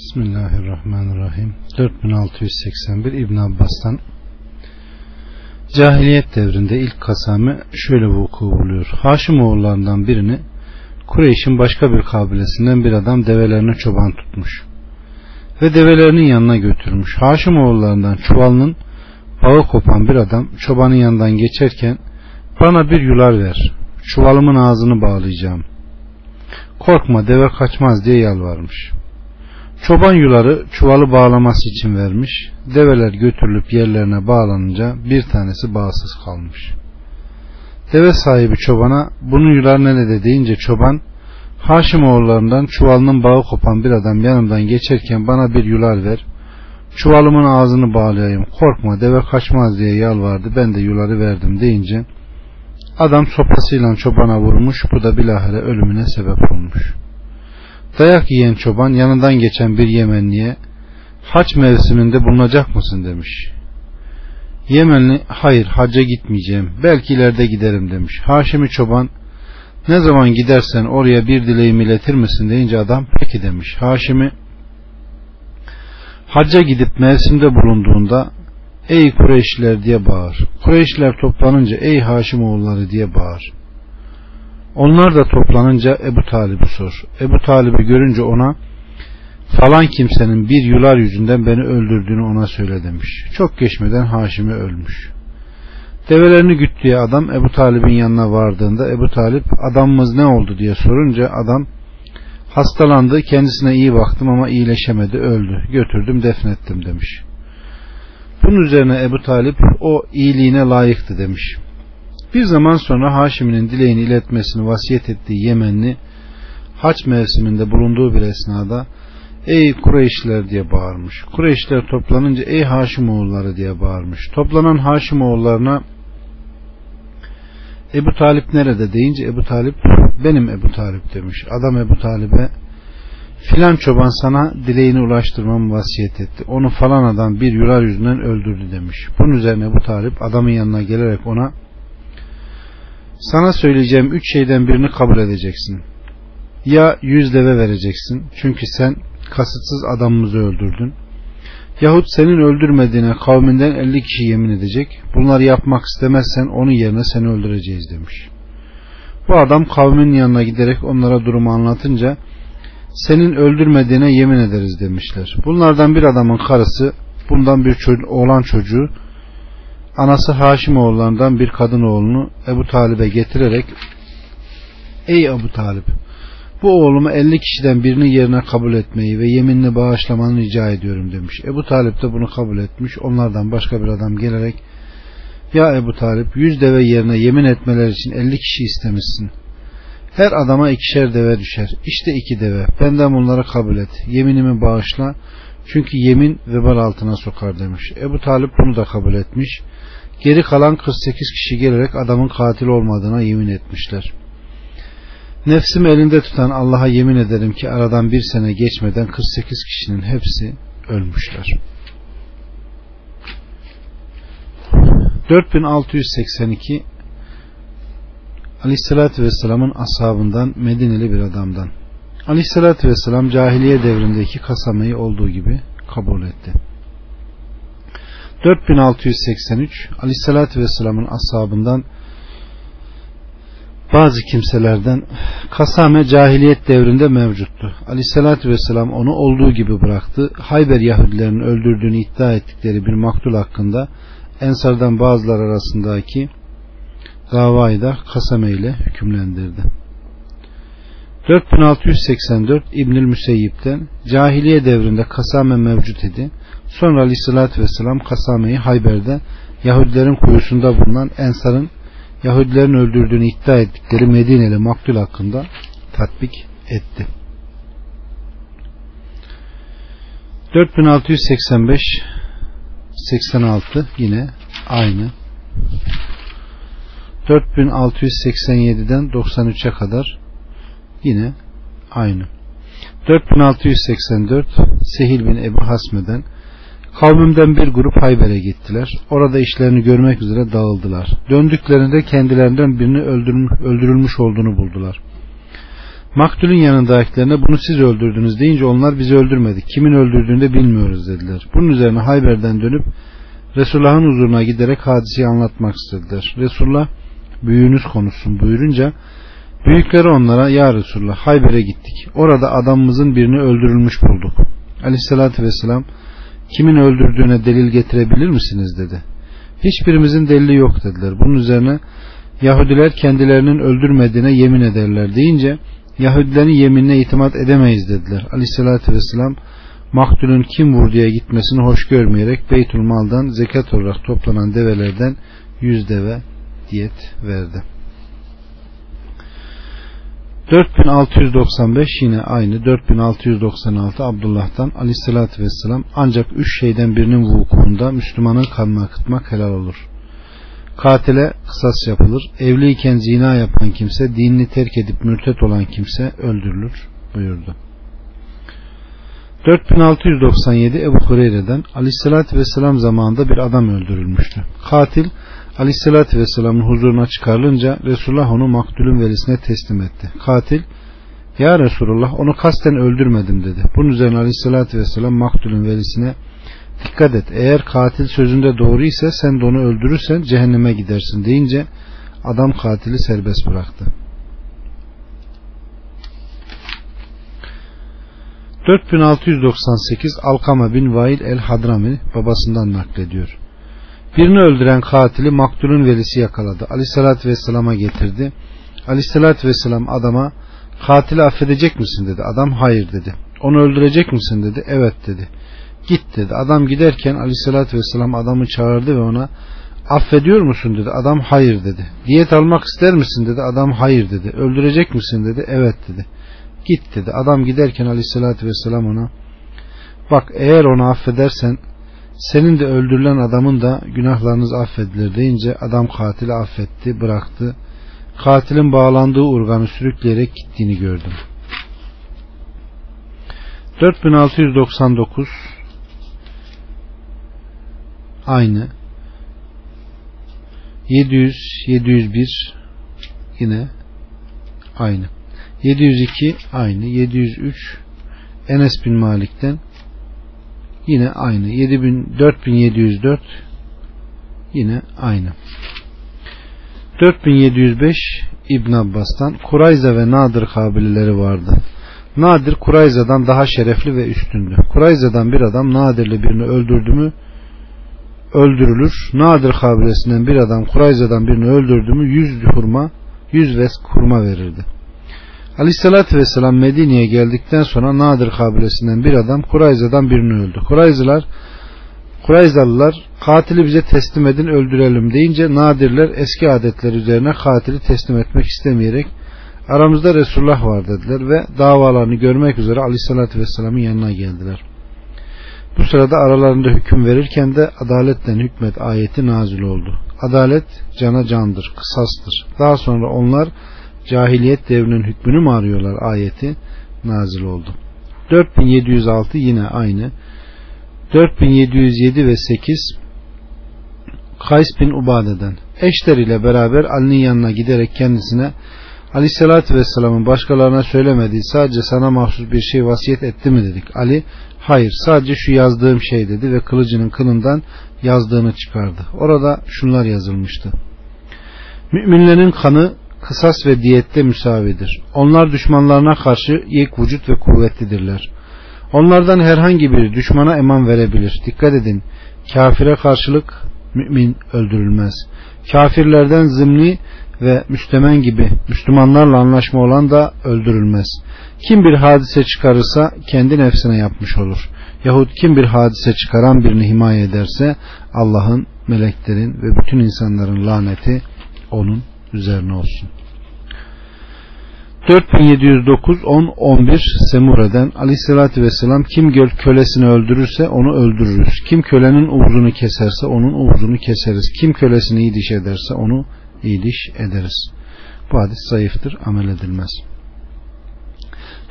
Bismillahirrahmanirrahim 4681 İbn Abbas'tan Cahiliyet devrinde ilk kasame şöyle vuku buluyor. Haşim oğullarından birini Kureyş'in başka bir kabilesinden bir adam develerini çoban tutmuş. Ve develerinin yanına götürmüş. Haşim oğullarından çuvalının bağı kopan bir adam çobanın yanından geçerken bana bir yular ver. Çuvalımın ağzını bağlayacağım. Korkma deve kaçmaz diye yalvarmış. Çoban yuları çuvalı bağlaması için vermiş. Develer götürülüp yerlerine bağlanınca bir tanesi bağsız kalmış. Deve sahibi çobana bunun yular nerede deyince çoban Haşim oğullarından çuvalının bağı kopan bir adam yanımdan geçerken bana bir yular ver. Çuvalımın ağzını bağlayayım. Korkma deve kaçmaz diye yalvardı. Ben de yuları verdim deyince adam sopasıyla çobana vurmuş. Bu da bilahare ölümüne sebep olmuş. Dayak yiyen çoban yanından geçen bir Yemenliye haç mevsiminde bulunacak mısın demiş. Yemenli hayır hacca gitmeyeceğim belki ileride giderim demiş. Haşimi çoban ne zaman gidersen oraya bir dileğimi iletir misin deyince adam peki demiş. Haşimi hacca gidip mevsimde bulunduğunda ey Kureyşliler diye bağır. Kureyşliler toplanınca ey Haşim oğulları diye bağır. Onlar da toplanınca Ebu Talib'i sor. Ebu Talib'i görünce ona falan kimsenin bir yular yüzünden beni öldürdüğünü ona söyle demiş. Çok geçmeden Haşim'i ölmüş. Develerini güttüğü adam Ebu Talib'in yanına vardığında Ebu Talip adamımız ne oldu diye sorunca adam hastalandı kendisine iyi baktım ama iyileşemedi öldü götürdüm defnettim demiş. Bunun üzerine Ebu Talip o iyiliğine layıktı demiş. Bir zaman sonra Haşim'in dileğini iletmesini vasiyet ettiği Yemenli haç mevsiminde bulunduğu bir esnada ey Kureyşler diye bağırmış. Kureyşler toplanınca ey Haşimoğulları diye bağırmış. Toplanan Haşimoğullarına Ebu Talip nerede deyince Ebu Talip benim Ebu Talip demiş. Adam Ebu Talip'e filan çoban sana dileğini ulaştırmamı vasiyet etti. Onu falan adam bir yular yüzünden öldürdü demiş. Bunun üzerine Ebu Talip adamın yanına gelerek ona sana söyleyeceğim üç şeyden birini kabul edeceksin. Ya yüz deve vereceksin. Çünkü sen kasıtsız adamımızı öldürdün. Yahut senin öldürmediğine kavminden elli kişi yemin edecek. Bunları yapmak istemezsen onun yerine seni öldüreceğiz demiş. Bu adam kavmin yanına giderek onlara durumu anlatınca senin öldürmediğine yemin ederiz demişler. Bunlardan bir adamın karısı bundan bir çocuk, oğlan çocuğu anası Haşim oğullarından bir kadın oğlunu Ebu Talib'e getirerek Ey Ebu Talib bu oğlumu 50 kişiden birini yerine kabul etmeyi ve yeminini bağışlamanı rica ediyorum demiş. Ebu Talip de bunu kabul etmiş. Onlardan başka bir adam gelerek ya Ebu Talip 100 deve yerine yemin etmeler için 50 kişi istemişsin. Her adama ikişer deve düşer. İşte iki deve. Benden bunları kabul et. Yeminimi bağışla. Çünkü yemin vebal altına sokar demiş. Ebu Talip bunu da kabul etmiş. Geri kalan 48 kişi gelerek adamın katil olmadığına yemin etmişler. Nefsimi elinde tutan Allah'a yemin ederim ki aradan bir sene geçmeden 48 kişinin hepsi ölmüşler. 4682 Aleyhisselatü Vesselam'ın ashabından Medineli bir adamdan. Aleyhisselatü Vesselam cahiliye devrindeki kasamayı olduğu gibi kabul etti. 4683 Aleyhisselatü Vesselam'ın ashabından bazı kimselerden kasame cahiliyet devrinde mevcuttu. Aleyhissalatü vesselam onu olduğu gibi bıraktı. Hayber Yahudilerinin öldürdüğünü iddia ettikleri bir maktul hakkında Ensardan bazılar arasındaki davayı da kasame ile hükümlendirdi. 4684 İbnül Müseyyip'ten cahiliye devrinde kasame mevcut idi. Sonra aleyhissalatü vesselam kasameyi Hayber'de Yahudilerin kuyusunda bulunan Ensar'ın Yahudilerin öldürdüğünü iddia ettikleri Medineli maktul hakkında tatbik etti. 4685 86 yine aynı 4687'den 93'e kadar yine aynı 4684 Sehil bin Ebu Hasme'den Kavmimden bir grup Hayber'e gittiler. Orada işlerini görmek üzere dağıldılar. Döndüklerinde kendilerinden birini öldürülmüş olduğunu buldular. Maktulün yanındakilerine bunu siz öldürdünüz deyince onlar bizi öldürmedik. Kimin öldürdüğünü de bilmiyoruz dediler. Bunun üzerine Hayber'den dönüp Resulullah'ın huzuruna giderek hadiseyi anlatmak istediler. Resulullah büyüğünüz konuşsun buyurunca büyükleri onlara ya Resulullah Hayber'e gittik. Orada adamımızın birini öldürülmüş bulduk. Aleyhissalatü vesselam kimin öldürdüğüne delil getirebilir misiniz dedi. Hiçbirimizin delili yok dediler. Bunun üzerine Yahudiler kendilerinin öldürmediğine yemin ederler deyince Yahudilerin yeminine itimat edemeyiz dediler. Aleyhissalatü vesselam maktulün kim vurduya gitmesini hoş görmeyerek Beytül Mal'dan zekat olarak toplanan develerden yüz deve diyet verdi. 4695 yine aynı 4696 Abdullah'tan aleyhissalatü vesselam ancak üç şeyden birinin vukuunda Müslümanın kanını akıtmak helal olur. Katile kısas yapılır. Evliyken zina yapan kimse, dinini terk edip mürtet olan kimse öldürülür buyurdu. 4697 Ebu Hureyre'den Aleyhisselatü Vesselam zamanında bir adam öldürülmüştü. Katil Aleyhisselatü Vesselam'ın huzuruna çıkarılınca Resulullah onu maktulün velisine teslim etti. Katil Ya Resulullah onu kasten öldürmedim dedi. Bunun üzerine Aleyhisselatü Vesselam maktulün velisine dikkat et eğer katil sözünde doğru ise sen de onu öldürürsen cehenneme gidersin deyince adam katili serbest bıraktı. 4698 Alkama bin Vail el-Hadrami babasından naklediyor. Birini öldüren katili maktulün velisi yakaladı. Aleyhissalatü vesselama getirdi. Aleyhissalatü vesselam adama katili affedecek misin dedi. Adam hayır dedi. Onu öldürecek misin dedi. Evet dedi. Git dedi. Adam giderken aleyhissalatü vesselam adamı çağırdı ve ona affediyor musun dedi. Adam hayır dedi. Diyet almak ister misin dedi. Adam hayır dedi. Öldürecek misin dedi. Evet dedi. Git dedi. Adam giderken aleyhissalatü vesselam ona bak eğer onu affedersen senin de öldürülen adamın da günahlarınız affedilir deyince adam katili affetti bıraktı. Katilin bağlandığı urganı sürükleyerek gittiğini gördüm. 4699 aynı 700 701 yine aynı 702 aynı 703 Enes bin Malik'ten yine aynı 7000 4704 yine aynı 4705 İbn Abbas'tan Kurayza ve Nadir kabileleri vardı. Nadir Kurayza'dan daha şerefli ve üstündü. Kurayza'dan bir adam Nadirli birini öldürdü mü öldürülür. Nadir kabilesinden bir adam Kurayza'dan birini öldürdü mü yüz hurma, yüz vesk hurma verirdi. Aleyhissalatü vesselam Medine'ye geldikten sonra Nadir kabilesinden bir adam Kurayza'dan birini öldü. Kurayzılar Kurayzalılar katili bize teslim edin öldürelim deyince Nadirler eski adetler üzerine katili teslim etmek istemeyerek aramızda Resulullah var dediler ve davalarını görmek üzere Aleyhisselatü Vesselam'ın yanına geldiler. Bu sırada aralarında hüküm verirken de adaletten hükmet ayeti nazil oldu. Adalet cana candır, kısastır. Daha sonra onlar cahiliyet devrinin hükmünü mü arıyorlar ayeti nazil oldu. 4706 yine aynı. 4707 ve 8 Kays bin Ubade'den eşleriyle beraber Ali'nin yanına giderek kendisine Aleyhisselatü Vesselam'ın başkalarına söylemediği sadece sana mahsus bir şey vasiyet etti mi dedik. Ali hayır sadece şu yazdığım şey dedi ve kılıcının kılından yazdığını çıkardı. Orada şunlar yazılmıştı. Müminlerin kanı kısas ve diyette müsavidir. Onlar düşmanlarına karşı yek vücut ve kuvvetlidirler. Onlardan herhangi biri düşmana eman verebilir. Dikkat edin. Kafire karşılık mümin öldürülmez. Kafirlerden zımni ve Müslüman gibi Müslümanlarla anlaşma olan da öldürülmez. Kim bir hadise çıkarırsa kendi nefsine yapmış olur. Yahut kim bir hadise çıkaran birini himaye ederse Allah'ın, meleklerin ve bütün insanların laneti onun üzerine olsun. 4709 10 11 Semure'den Aleyhisselatü Vesselam kim göl kölesini öldürürse onu öldürürüz. Kim kölenin uzunu keserse onun uzunu keseriz. Kim kölesini iyi diş ederse onu iyi diş ederiz. Bu hadis zayıftır, amel edilmez.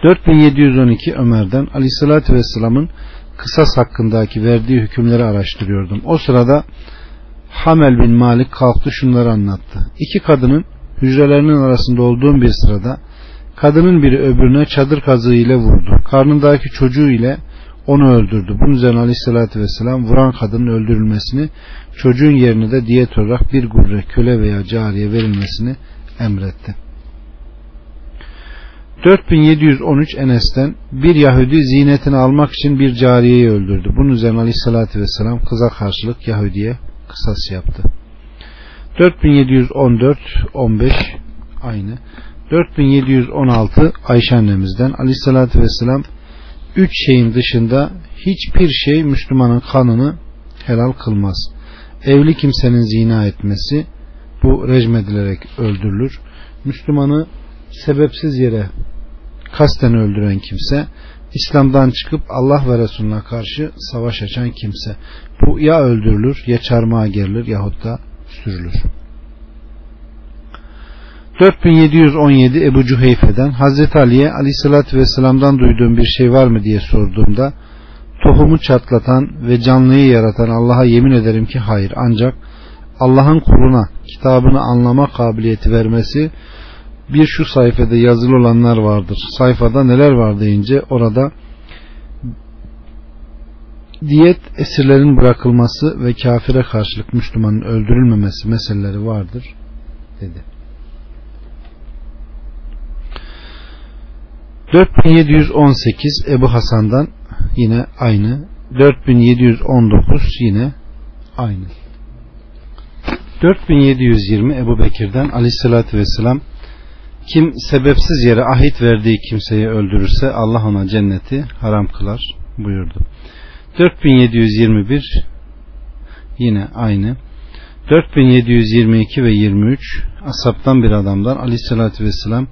4712 Ömer'den Aleyhisselatü Vesselam'ın kısas hakkındaki verdiği hükümleri araştırıyordum. O sırada Hamel bin Malik kalktı şunları anlattı. İki kadının hücrelerinin arasında olduğum bir sırada Kadının biri öbürüne çadır kazığı ile vurdu. Karnındaki çocuğu ile onu öldürdü. Bunun üzerine aleyhissalatü vesselam vuran kadının öldürülmesini çocuğun yerine de diyet olarak bir gurre köle veya cariye verilmesini emretti. 4713 Enes'ten bir Yahudi zinetini almak için bir cariyeyi öldürdü. Bunun üzerine aleyhissalatü vesselam kıza karşılık Yahudi'ye kısas yaptı. 4714 15 aynı. 4716 Ayşe annemizden aleyhissalatü vesselam üç şeyin dışında hiçbir şey Müslümanın kanını helal kılmaz. Evli kimsenin zina etmesi bu rejmedilerek öldürülür. Müslümanı sebepsiz yere kasten öldüren kimse İslam'dan çıkıp Allah ve Resulüne karşı savaş açan kimse. Bu ya öldürülür ya çarmıha gerilir yahut da sürülür. 4717 Ebu Cüheyfe'den Hazreti Ali'ye aleyhissalatü vesselam'dan duyduğum bir şey var mı diye sorduğumda tohumu çatlatan ve canlıyı yaratan Allah'a yemin ederim ki hayır ancak Allah'ın kuluna kitabını anlama kabiliyeti vermesi bir şu sayfada yazılı olanlar vardır. Sayfada neler var deyince orada diyet esirlerin bırakılması ve kafire karşılık Müslümanın öldürülmemesi meseleleri vardır dedi. 4718 Ebu Hasan'dan yine aynı. 4719 yine aynı. 4720 Ebu Bekir'den aleyhissalatü vesselam kim sebepsiz yere ahit verdiği kimseyi öldürürse Allah ona cenneti haram kılar buyurdu. 4721 yine aynı. 4722 ve 23 asaptan bir adamdan aleyhissalatü vesselam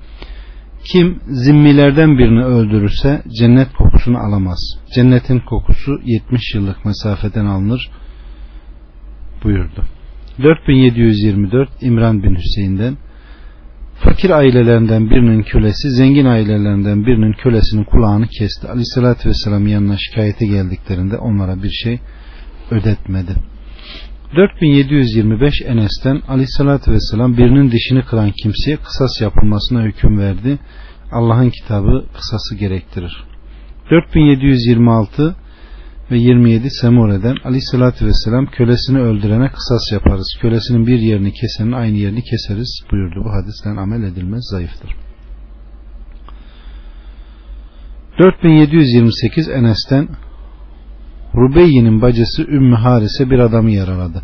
kim zimmilerden birini öldürürse cennet kokusunu alamaz. Cennetin kokusu 70 yıllık mesafeden alınır buyurdu. 4724 İmran bin Hüseyin'den fakir ailelerinden birinin kölesi zengin ailelerinden birinin kölesinin kulağını kesti. Aleyhissalatü vesselam yanına şikayete geldiklerinde onlara bir şey ödetmedi. 4725 Enes'ten Aleyhissalatü vesselam birinin dişini kıran kimseye kısas yapılmasına hüküm verdi. Allah'ın kitabı kısası gerektirir. 4726 ve 27 Semure'den Aleyhissalatü vesselam kölesini öldürene kısas yaparız. Kölesinin bir yerini kesenin aynı yerini keseriz buyurdu. Bu hadisten amel edilmez zayıftır. 4728 Enes'ten Rubeyyi'nin bacısı Ümmü Harise bir adamı yaraladı.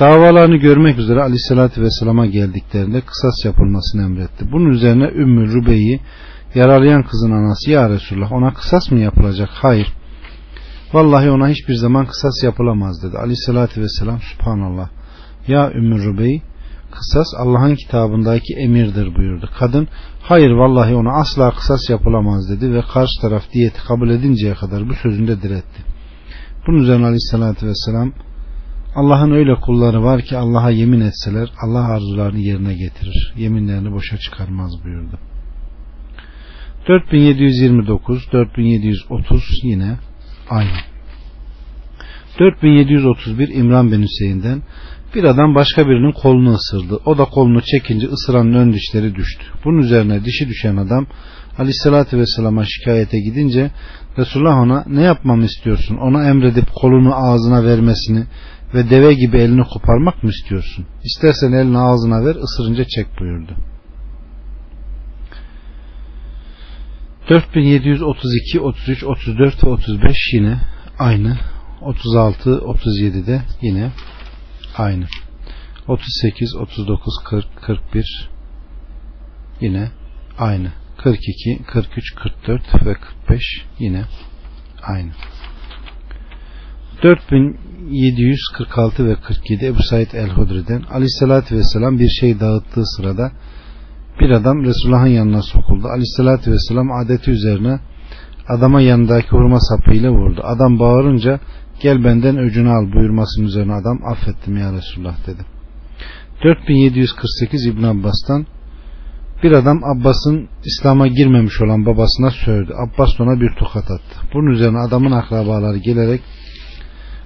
Davalarını görmek üzere Aleyhisselatü Vesselam'a geldiklerinde kısas yapılmasını emretti. Bunun üzerine Ümmü Rubeyyi yaralayan kızın anası ya Resulullah ona kısas mı yapılacak? Hayır. Vallahi ona hiçbir zaman kısas yapılamaz dedi. Aleyhisselatü Vesselam Subhanallah. Ya Ümmü Rubeyyi kısas Allah'ın kitabındaki emirdir buyurdu. Kadın hayır vallahi ona asla kısas yapılamaz dedi ve karşı taraf diyeti kabul edinceye kadar bu sözünde diretti. Bunun üzerine aleyhissalatü vesselam Allah'ın öyle kulları var ki Allah'a yemin etseler Allah arzularını yerine getirir. Yeminlerini boşa çıkarmaz buyurdu. 4729 4730 yine aynı. 4731 İmran bin Hüseyin'den bir adam başka birinin kolunu ısırdı. O da kolunu çekince ısıranın ön dişleri düştü. Bunun üzerine dişi düşen adam Aleyhisselatü Vesselam'a şikayete gidince Resulullah ona ne yapmamı istiyorsun? Ona emredip kolunu ağzına vermesini ve deve gibi elini koparmak mı istiyorsun? İstersen elini ağzına ver ısırınca çek buyurdu. 4732, 33, 34 ve 35 yine aynı. 36, 37'de yine aynı. 38, 39, 40, 41 yine aynı. 42, 43, 44 ve 45 yine aynı. 4746 ve 47 Ebu Said el-Hudri'den Aleyhisselatü Vesselam bir şey dağıttığı sırada bir adam Resulullah'ın yanına sokuldu. Aleyhisselatü Vesselam adeti üzerine adama yanındaki hurma sapıyla vurdu. Adam bağırınca gel benden öcünü al buyurmasının üzerine adam affettim ya Resulullah dedi. 4748 İbn Abbas'tan bir adam Abbas'ın İslam'a girmemiş olan babasına sövdü. Abbas ona bir tokat attı. Bunun üzerine adamın akrabaları gelerek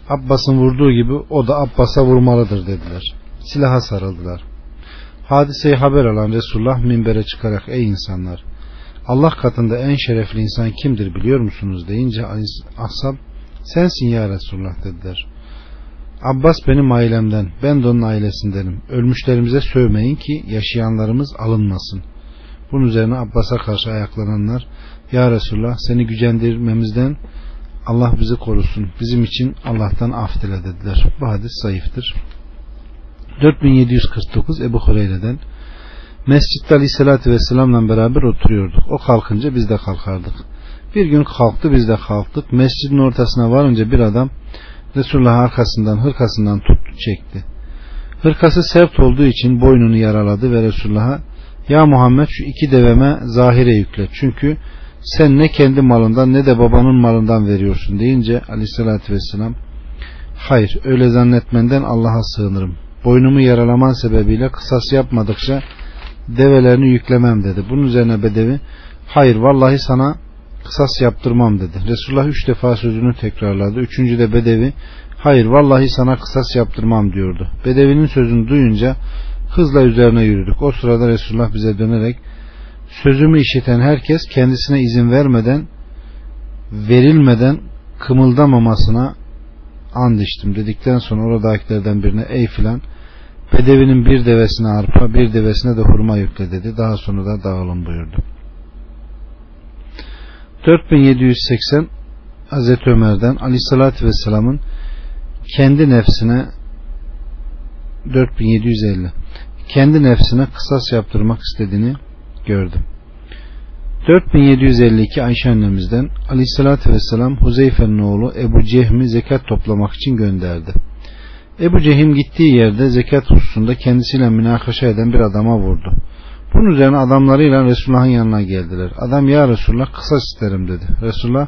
Abbas'ın vurduğu gibi o da Abbas'a vurmalıdır dediler. Silaha sarıldılar. Hadiseyi haber alan Resulullah minbere çıkarak ey insanlar Allah katında en şerefli insan kimdir biliyor musunuz deyince ashab sensin ya Resulullah dediler. Abbas benim ailemden ben de onun ailesindenim. Ölmüşlerimize sövmeyin ki yaşayanlarımız alınmasın. Bunun üzerine Abbas'a karşı ayaklananlar Ya Resulullah seni gücendirmemizden Allah bizi korusun. Bizim için Allah'tan af dile dediler. Bu hadis zayıftır. 4749 Ebu Hureyre'den Mescitte Aleyhisselatü Vesselam'la beraber oturuyorduk. O kalkınca biz de kalkardık. Bir gün kalktı biz de kalktık. Mescidin ortasına varınca bir adam Resulullah arkasından hırkasından tuttu çekti. Hırkası sert olduğu için boynunu yaraladı ve Resulullah'a ya Muhammed şu iki deveme zahire yüklet. Çünkü sen ne kendi malından ne de babanın malından veriyorsun deyince aleyhissalatü vesselam hayır öyle zannetmenden Allah'a sığınırım. Boynumu yaralaman sebebiyle kısas yapmadıkça develerini yüklemem dedi. Bunun üzerine bedevi hayır vallahi sana kısas yaptırmam dedi. Resulullah üç defa sözünü tekrarladı. Üçüncü de bedevi hayır vallahi sana kısas yaptırmam diyordu. Bedevinin sözünü duyunca hızla üzerine yürüdük. O sırada Resulullah bize dönerek sözümü işiten herkes kendisine izin vermeden verilmeden kımıldamamasına and içtim dedikten sonra oradakilerden birine ey filan Bedevinin bir devesine arpa bir devesine de hurma yükle dedi. Daha sonra da dağılın buyurdu. 4780 Hazreti Ömer'den Aleyhisselatü Vesselam'ın kendi nefsine 4750 kendi nefsine kısas yaptırmak istediğini gördüm. 4752 Ayşe annemizden Aleyhisselatü Vesselam Huzeyfe'nin oğlu Ebu Cehmi zekat toplamak için gönderdi. Ebu Cehim gittiği yerde zekat hususunda kendisiyle münakaşa eden bir adama vurdu. Bunun üzerine adamlarıyla Resulullah'ın yanına geldiler. Adam ya Resulullah kısas isterim dedi. Resulullah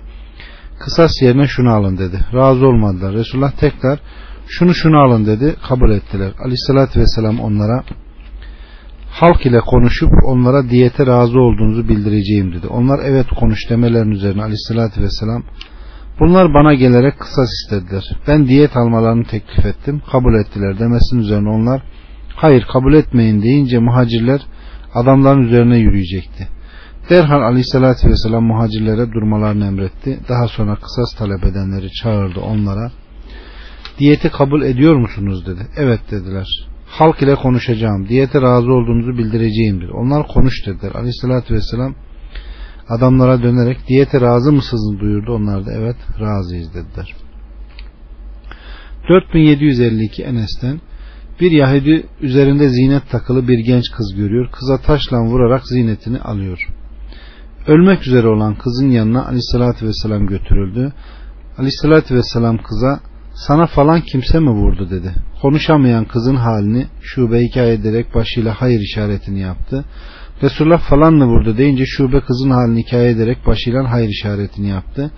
kısas yerine şunu alın dedi. Razı olmadılar. Resulullah tekrar şunu şunu alın dedi. Kabul ettiler. Aleyhissalatü vesselam onlara halk ile konuşup onlara diyete razı olduğunuzu bildireceğim dedi. Onlar evet konuş demelerin üzerine aleyhissalatü vesselam Bunlar bana gelerek kısas istediler. Ben diyet almalarını teklif ettim. Kabul ettiler demesinin üzerine onlar hayır kabul etmeyin deyince muhacirler adamların üzerine yürüyecekti. Derhal aleyhissalatü vesselam muhacirlere durmalarını emretti. Daha sonra kısas talep edenleri çağırdı onlara. Diyeti kabul ediyor musunuz dedi. Evet dediler. Halk ile konuşacağım. Diyete razı olduğunuzu bildireceğim dedi. Onlar konuş dediler. Aleyhissalatü vesselam Adamlara dönerek diyete razı mısınız buyurdu. Onlar da evet razıyız dediler. 4752 Enes'ten bir Yahudi üzerinde zinet takılı bir genç kız görüyor. Kıza taşla vurarak zinetini alıyor. Ölmek üzere olan kızın yanına aleyhissalatü vesselam götürüldü. Aleyhissalatü vesselam kıza sana falan kimse mi vurdu dedi. Konuşamayan kızın halini şube hikaye ederek başıyla hayır işaretini yaptı. Resulullah falanla vurdu deyince şube kızın halini hikaye ederek başıyla hayır işaretini yaptı.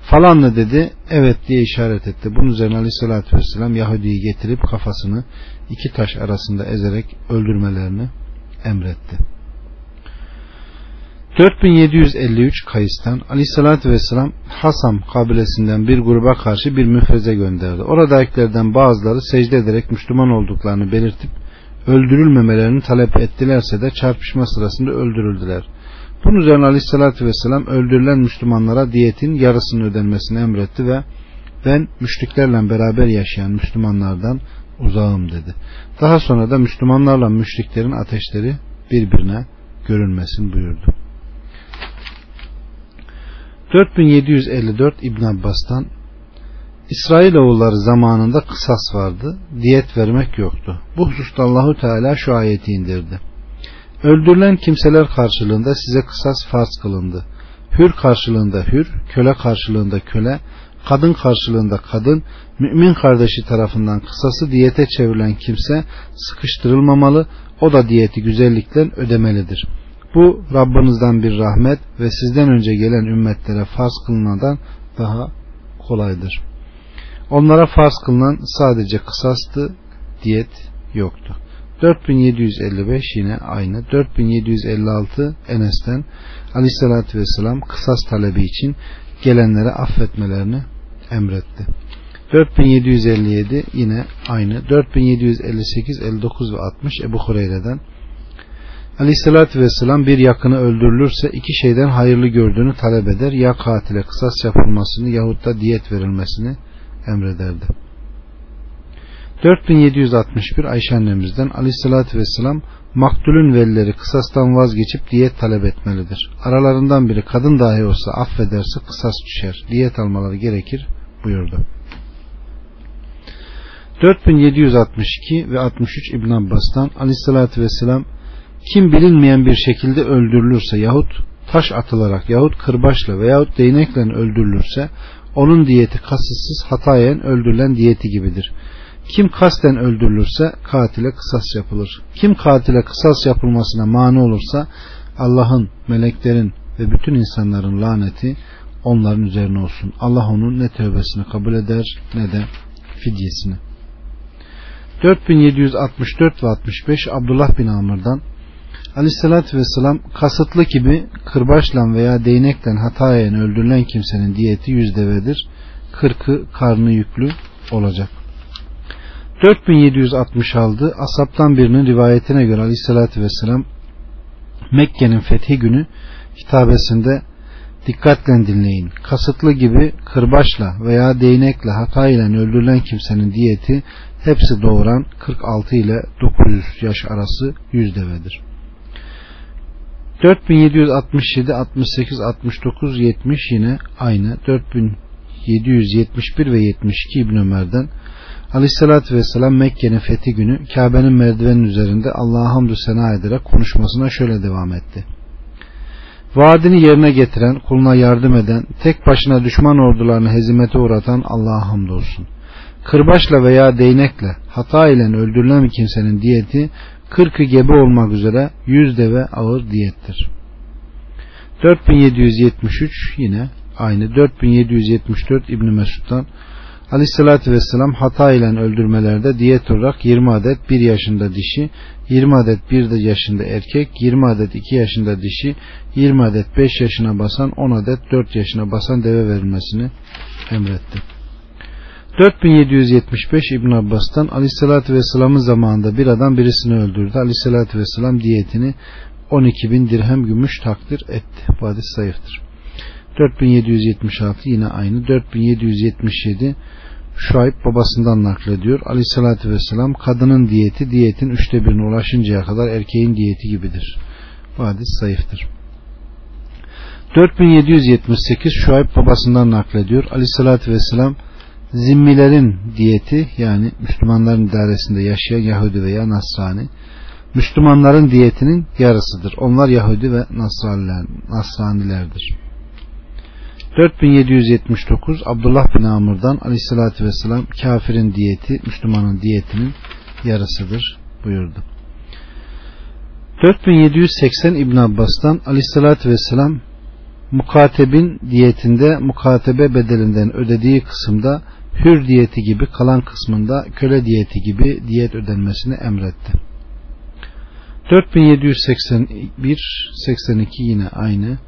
Falanla dedi evet diye işaret etti. Bunun üzerine aleyhissalatü vesselam Yahudi'yi getirip kafasını iki taş arasında ezerek öldürmelerini emretti. 4753 Kayıs'tan Aleyhisselatü Vesselam Hasam kabilesinden bir gruba karşı bir müfreze gönderdi. Oradakilerden bazıları secde ederek Müslüman olduklarını belirtip öldürülmemelerini talep ettilerse de çarpışma sırasında öldürüldüler. Bunun üzerine aleyhissalatü vesselam öldürülen Müslümanlara diyetin yarısını ödenmesini emretti ve ben müşriklerle beraber yaşayan Müslümanlardan uzağım dedi. Daha sonra da Müslümanlarla müşriklerin ateşleri birbirine görünmesin buyurdu. 4754 İbn Abbas'tan İsrailoğulları zamanında kısas vardı, diyet vermek yoktu. Bu hususta Allahu Teala şu ayeti indirdi. Öldürülen kimseler karşılığında size kısas farz kılındı. Hür karşılığında hür, köle karşılığında köle, kadın karşılığında kadın, mümin kardeşi tarafından kısası diyete çevrilen kimse sıkıştırılmamalı, o da diyeti güzellikle ödemelidir. Bu Rabbinizden bir rahmet ve sizden önce gelen ümmetlere farz kılınadan daha kolaydır. Onlara farz kılınan sadece kısastı, diyet yoktu. 4755 yine aynı. 4756 Enes'ten Aleyhisselatü Vesselam kısas talebi için gelenlere affetmelerini emretti. 4757 yine aynı. 4758, 59 ve 60 Ebu Hureyre'den Aleyhissalatü vesselam bir yakını öldürülürse iki şeyden hayırlı gördüğünü talep eder. Ya katile kısas yapılmasını yahut da diyet verilmesini emrederdi. 4761 Ayşe annemizden Aleyhissalatü vesselam maktulün velileri kısastan vazgeçip diyet talep etmelidir. Aralarından biri kadın dahi olsa affederse kısas düşer. Diyet almaları gerekir buyurdu. 4762 ve 63 İbn Abbas'tan Aleyhissalatü vesselam kim bilinmeyen bir şekilde öldürülürse yahut taş atılarak yahut kırbaçla veyahut değnekle öldürülürse onun diyeti kasıtsız hatayen öldürülen diyeti gibidir. Kim kasten öldürülürse katile kısas yapılır. Kim katile kısas yapılmasına mani olursa Allah'ın, meleklerin ve bütün insanların laneti onların üzerine olsun. Allah onun ne tövbesini kabul eder ne de fidyesini. 4764 ve 65 Abdullah bin Amr'dan Aleyhissalatü Vesselam kasıtlı gibi kırbaçla veya değnekle hatayen öldürülen kimsenin diyeti yüz devedir. Kırkı karnı yüklü olacak. 4766 Asaptan birinin rivayetine göre Aleyhissalatü Vesselam Mekke'nin fethi günü hitabesinde dikkatle dinleyin. Kasıtlı gibi kırbaçla veya değnekle hata öldürülen kimsenin diyeti hepsi doğuran 46 ile 900 yaş arası yüz devedir. 4767, 68, 69, 70 yine aynı. 4771 ve 72 İbn Ömer'den Aleyhissalatü Vesselam Mekke'nin fethi günü Kabe'nin merdivenin üzerinde Allah'a hamdü sena ederek konuşmasına şöyle devam etti. Vaadini yerine getiren, kuluna yardım eden, tek başına düşman ordularını hezimete uğratan Allah'a hamdolsun. Kırbaçla veya değnekle hata ile öldürülen bir kimsenin diyeti kırkı gebe olmak üzere yüz deve ağır diyettir. 4773 yine aynı 4774 İbn Mesud'dan Aleyhissalatü Vesselam hata ile öldürmelerde diyet olarak 20 adet 1 yaşında dişi, 20 adet 1 yaşında erkek, 20 adet 2 yaşında dişi, 20 adet 5 yaşına basan, 10 adet 4 yaşına basan deve verilmesini emretti. 4775 İbn Abbas'tan Aleyhisselatü Vesselam'ın zamanında bir adam birisini öldürdü. Aleyhisselatü Vesselam diyetini 12 bin dirhem gümüş takdir etti. Bu hadis zayıftır. 4776 yine aynı. 4777 Şuayb babasından naklediyor. Aleyhissalatü vesselam kadının diyeti diyetin üçte birine ulaşıncaya kadar erkeğin diyeti gibidir. Bu hadis zayıftır. 4778 Şuayb babasından naklediyor. Aleyhissalatü vesselam zimmilerin diyeti yani Müslümanların idaresinde yaşayan Yahudi veya Nasrani Müslümanların diyetinin yarısıdır. Onlar Yahudi ve Nasranilerdir. 4779 Abdullah bin Amr'dan aleyhissalatü vesselam kafirin diyeti Müslümanın diyetinin yarısıdır buyurdu. 4780 İbn Abbas'tan aleyhissalatü vesselam mukatebin diyetinde mukatebe bedelinden ödediği kısımda hür diyeti gibi kalan kısmında köle diyeti gibi diyet ödenmesini emretti. 4781 82 yine aynı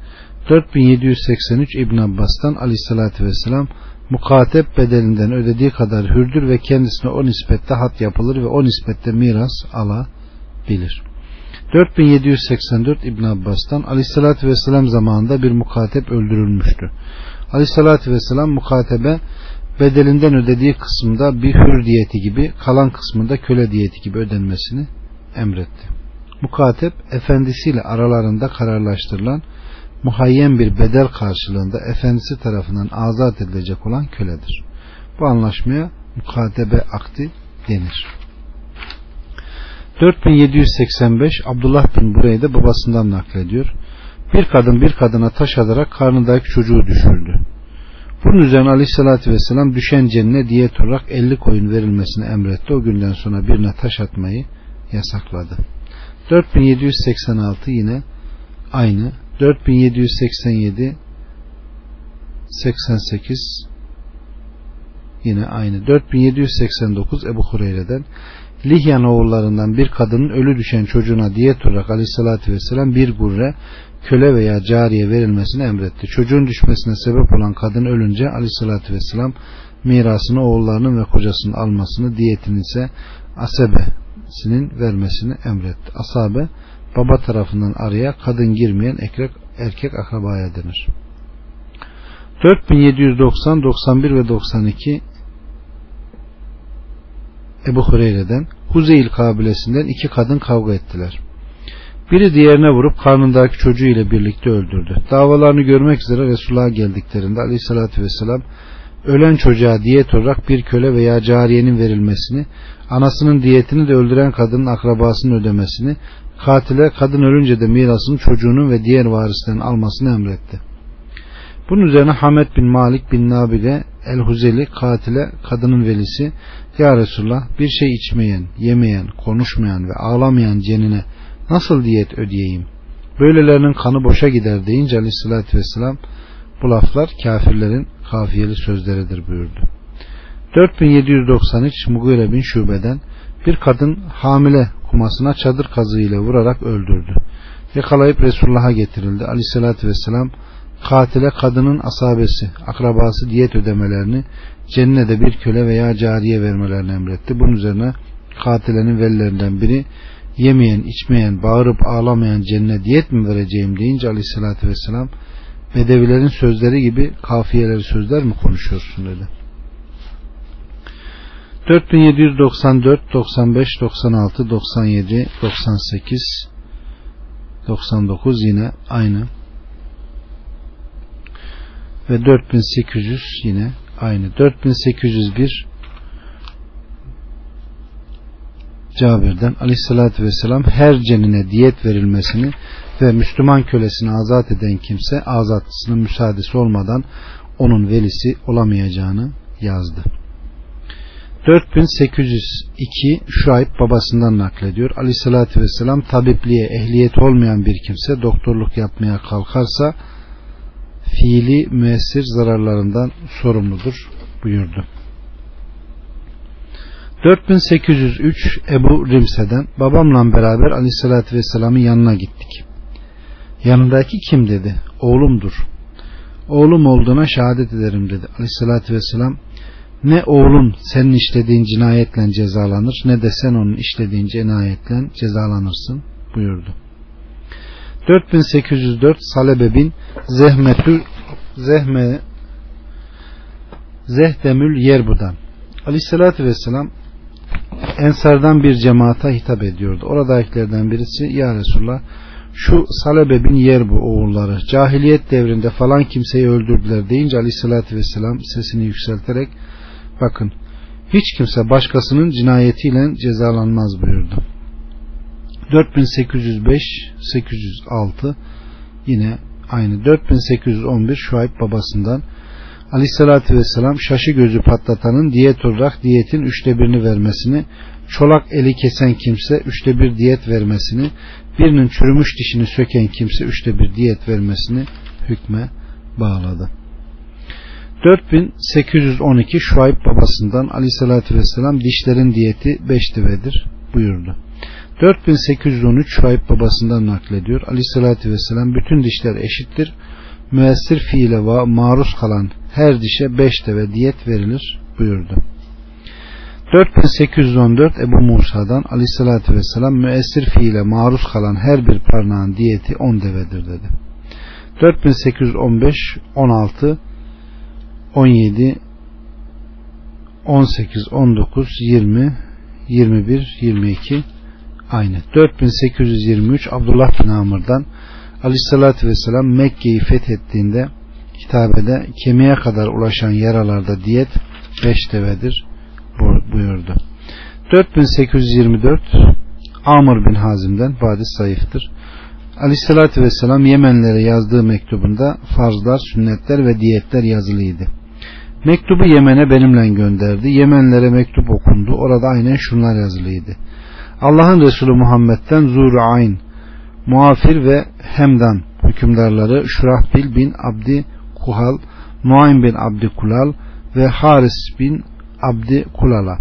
4783 İbn Abbas'tan aleyhissalatü vesselam mukatep bedelinden ödediği kadar hürdür ve kendisine o nispette hat yapılır ve o nispette miras alabilir. 4784 İbn Abbas'tan aleyhissalatü vesselam zamanında bir mukatep öldürülmüştü. Aleyhissalatü vesselam mukatebe bedelinden ödediği kısımda bir hür diyeti gibi kalan kısmında köle diyeti gibi ödenmesini emretti. Mukatep efendisiyle aralarında kararlaştırılan muhayyen bir bedel karşılığında efendisi tarafından azat edilecek olan köledir. Bu anlaşmaya mukatebe akdi denir. 4785 Abdullah bin Bureyde babasından naklediyor. Bir kadın bir kadına taş atarak karnındaki çocuğu düşürdü. Bunun üzerine aleyhissalatü vesselam düşen cenine diyet olarak 50 koyun verilmesini emretti. O günden sonra birine taş atmayı yasakladı. 4786 yine aynı 4787 88 yine aynı 4789 Ebu Hureyre'den Lihyan oğullarından bir kadının ölü düşen çocuğuna diyet olarak aleyhissalatü vesselam bir gurre köle veya cariye verilmesini emretti. Çocuğun düşmesine sebep olan kadın ölünce aleyhissalatü vesselam mirasını oğullarının ve kocasının almasını diyetini ise asebesinin vermesini emretti. Asabe baba tarafından araya kadın girmeyen erkek, erkek akrabaya denir. 4790, 91 ve 92 Ebu Hureyre'den Huzeyl kabilesinden iki kadın kavga ettiler. Biri diğerine vurup karnındaki çocuğu ile birlikte öldürdü. Davalarını görmek üzere Resulullah'a geldiklerinde aleyhissalatü vesselam ölen çocuğa diyet olarak bir köle veya cariyenin verilmesini, anasının diyetini de öldüren kadının akrabasının ödemesini, katile kadın ölünce de mirasını çocuğunun ve diğer varislerin almasını emretti. Bunun üzerine Hamed bin Malik bin Nabile el-Huzeli katile kadının velisi Ya Resulullah bir şey içmeyen, yemeyen, konuşmayan ve ağlamayan cenine nasıl diyet ödeyeyim? Böylelerinin kanı boşa gider deyince aleyhissalatü vesselam bu laflar kafirlerin kafiyeli sözleridir buyurdu. 4793 Mugire bin Şube'den bir kadın hamile kumasına çadır kazığıyla vurarak öldürdü. Yakalayıp Resulullah'a getirildi. Aleyhissalatü vesselam katile kadının asabesi, akrabası diyet ödemelerini cennete bir köle veya cariye vermelerini emretti. Bunun üzerine katilenin velilerinden biri yemeyen, içmeyen, bağırıp ağlamayan cennete diyet mi vereceğim deyince aleyhissalatü vesselam Bedevilerin sözleri gibi kafiyeleri sözler mi konuşuyorsun dedi. 4794, 95, 96, 97, 98, 99 yine aynı. Ve 4800 yine aynı. 4801 Cabir'den aleyhissalatü vesselam her cenine diyet verilmesini ve Müslüman kölesini azat eden kimse azatlısının müsaadesi olmadan onun velisi olamayacağını yazdı. 4802 Şuayb babasından naklediyor. Aleyhissalatü vesselam tabipliğe ehliyet olmayan bir kimse doktorluk yapmaya kalkarsa fiili müessir zararlarından sorumludur buyurdu. 4803 Ebu Rimse'den babamla beraber Aleyhisselatü Vesselam'ın yanına gittik. Yanındaki kim dedi? Oğlumdur. Oğlum olduğuna şehadet ederim dedi. Aleyhissalatü vesselam ne oğlun senin işlediğin cinayetle cezalanır ne de sen onun işlediğin cinayetle cezalanırsın buyurdu. 4804 Salebe bin Zehmetül Zehme Zehdemül Yerbu'dan Aleyhissalatü vesselam Ensardan bir cemaata hitap ediyordu. Oradakilerden birisi Ya Resulallah şu Salebe bin Yerbu oğulları cahiliyet devrinde falan kimseyi öldürdüler deyince aleyhissalatü vesselam sesini yükselterek bakın hiç kimse başkasının cinayetiyle cezalanmaz buyurdu. 4805 806 yine aynı 4811 Şuayb babasından Aleyhissalatü Vesselam şaşı gözü patlatanın diyet olarak diyetin üçte birini vermesini, çolak eli kesen kimse üçte bir diyet vermesini, birinin çürümüş dişini söken kimse üçte bir diyet vermesini hükme bağladı. 4812 Şuayb babasından Aleyhissalatü Vesselam dişlerin diyeti 5 devedir buyurdu. 4813 Şuayb babasından naklediyor. Aleyhissalatü Vesselam bütün dişler eşittir. Müessir fiile maruz kalan her dişe 5 deve diyet verilir buyurdu. 4814 Ebu Musa'dan aleyhissalatü vesselam müessir fiile maruz kalan her bir parnağın diyeti 10 devedir dedi. 4815 16 17 18 19 20 21 22 aynı. 4823 Abdullah bin Amr'dan Aleyhissalatü Vesselam Mekke'yi fethettiğinde hitabede kemiğe kadar ulaşan yaralarda diyet 5 devedir buyurdu. 4824 Amr bin Hazim'den badis zayıftır. Aleyhissalatü Vesselam Yemenlere yazdığı mektubunda farzlar, sünnetler ve diyetler yazılıydı. Mektubu Yemen'e benimle gönderdi. Yemenlere mektup okundu. Orada aynen şunlar yazılıydı. Allah'ın Resulü Muhammed'den Zuru Ayn, Muafir ve Hemdan hükümdarları Şurahbil bin Abdi Kuhal, Nuaym bin Abdi Kulal ve Haris bin Abdi Kulal'a.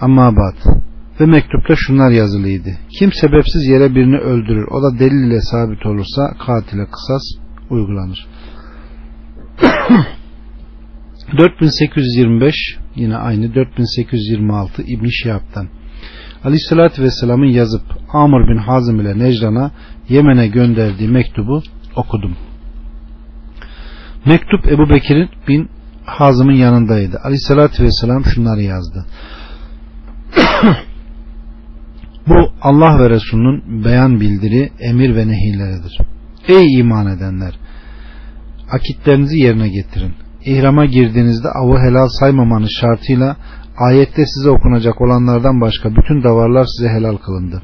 Amma bat. Ve mektupta şunlar yazılıydı. Kim sebepsiz yere birini öldürür, o da delil ile sabit olursa katile kısas uygulanır. 4825 yine aynı 4826 İbn Şihab'dan Aleyhissalatü Vesselam'ın yazıp Amr bin Hazım ile Necran'a Yemen'e gönderdiği mektubu okudum. Mektup Ebu Bekir bin Hazım'ın yanındaydı. Aleyhissalatü Vesselam şunları yazdı. Bu Allah ve Resulünün beyan bildiri, emir ve nehirleridir. Ey iman edenler! Akitlerinizi yerine getirin. İhrama girdiğinizde avı helal saymamanız şartıyla ayette size okunacak olanlardan başka bütün davarlar size helal kılındı.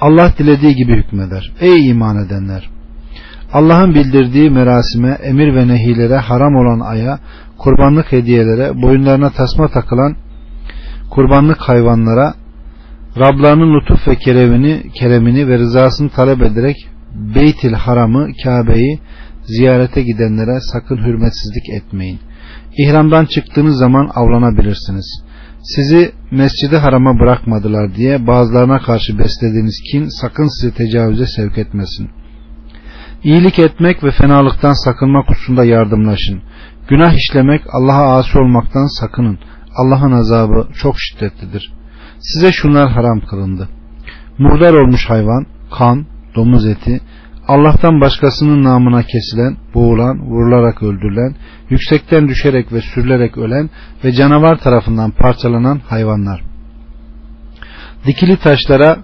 Allah dilediği gibi hükmeder. Ey iman edenler! Allah'ın bildirdiği merasime, emir ve nehilere, haram olan aya, kurbanlık hediyelere, boyunlarına tasma takılan kurbanlık hayvanlara, Rablarının lütuf ve keremini, keremini ve rızasını talep ederek Beytil Haram'ı, Kabe'yi ziyarete gidenlere sakın hürmetsizlik etmeyin. İhramdan çıktığınız zaman avlanabilirsiniz. Sizi mescidi harama bırakmadılar diye bazılarına karşı beslediğiniz kin sakın sizi tecavüze sevk etmesin. İyilik etmek ve fenalıktan sakınmak hususunda yardımlaşın. Günah işlemek, Allah'a asi olmaktan sakının. Allah'ın azabı çok şiddetlidir. Size şunlar haram kılındı. Murdar olmuş hayvan, kan, domuz eti, Allah'tan başkasının namına kesilen, boğulan, vurularak öldürülen, yüksekten düşerek ve sürülerek ölen ve canavar tarafından parçalanan hayvanlar. Dikili taşlara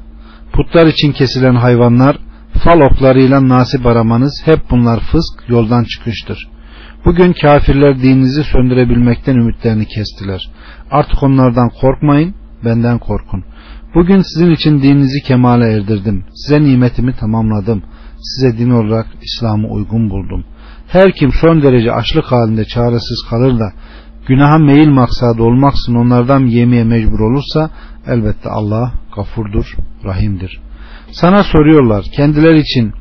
putlar için kesilen hayvanlar, fal oklarıyla nasip aramanız hep bunlar fısk, yoldan çıkıştır. Bugün kafirler dininizi söndürebilmekten ümitlerini kestiler. Artık onlardan korkmayın, benden korkun. Bugün sizin için dininizi kemale erdirdim. Size nimetimi tamamladım size din olarak İslam'ı uygun buldum. Her kim son derece açlık halinde çaresiz kalır da günaha meyil maksadı olmaksın onlardan yemeye mecbur olursa elbette Allah gafurdur, rahimdir. Sana soruyorlar kendileri için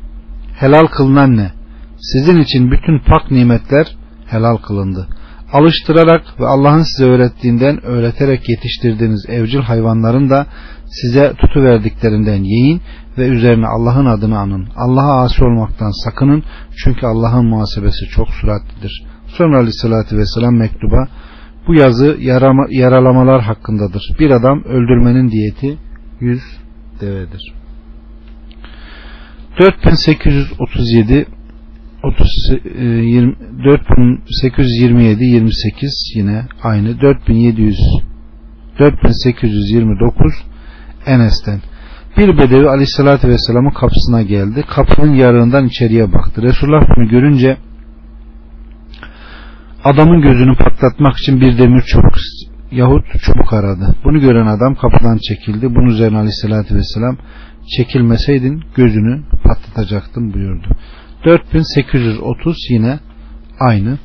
helal kılınan ne? Sizin için bütün pak nimetler helal kılındı. Alıştırarak ve Allah'ın size öğrettiğinden öğreterek yetiştirdiğiniz evcil hayvanların da size tutuverdiklerinden yiyin ve üzerine Allah'ın adını anın. Allah'a asi olmaktan sakının çünkü Allah'ın muhasebesi çok süratlidir. Sonra aleyhissalatü vesselam mektuba bu yazı yarama, yaralamalar hakkındadır. Bir adam öldürmenin diyeti 100 devedir. 4837 30, 20, 4827 28 yine aynı 4700 4829 Enes'ten bir bedevi aleyhissalatü vesselamın kapısına geldi. Kapının yarığından içeriye baktı. Resulullah bunu görünce adamın gözünü patlatmak için bir demir çubuk yahut çubuk aradı. Bunu gören adam kapıdan çekildi. Bunun üzerine aleyhissalatü vesselam çekilmeseydin gözünü patlatacaktım buyurdu. 4830 yine aynı.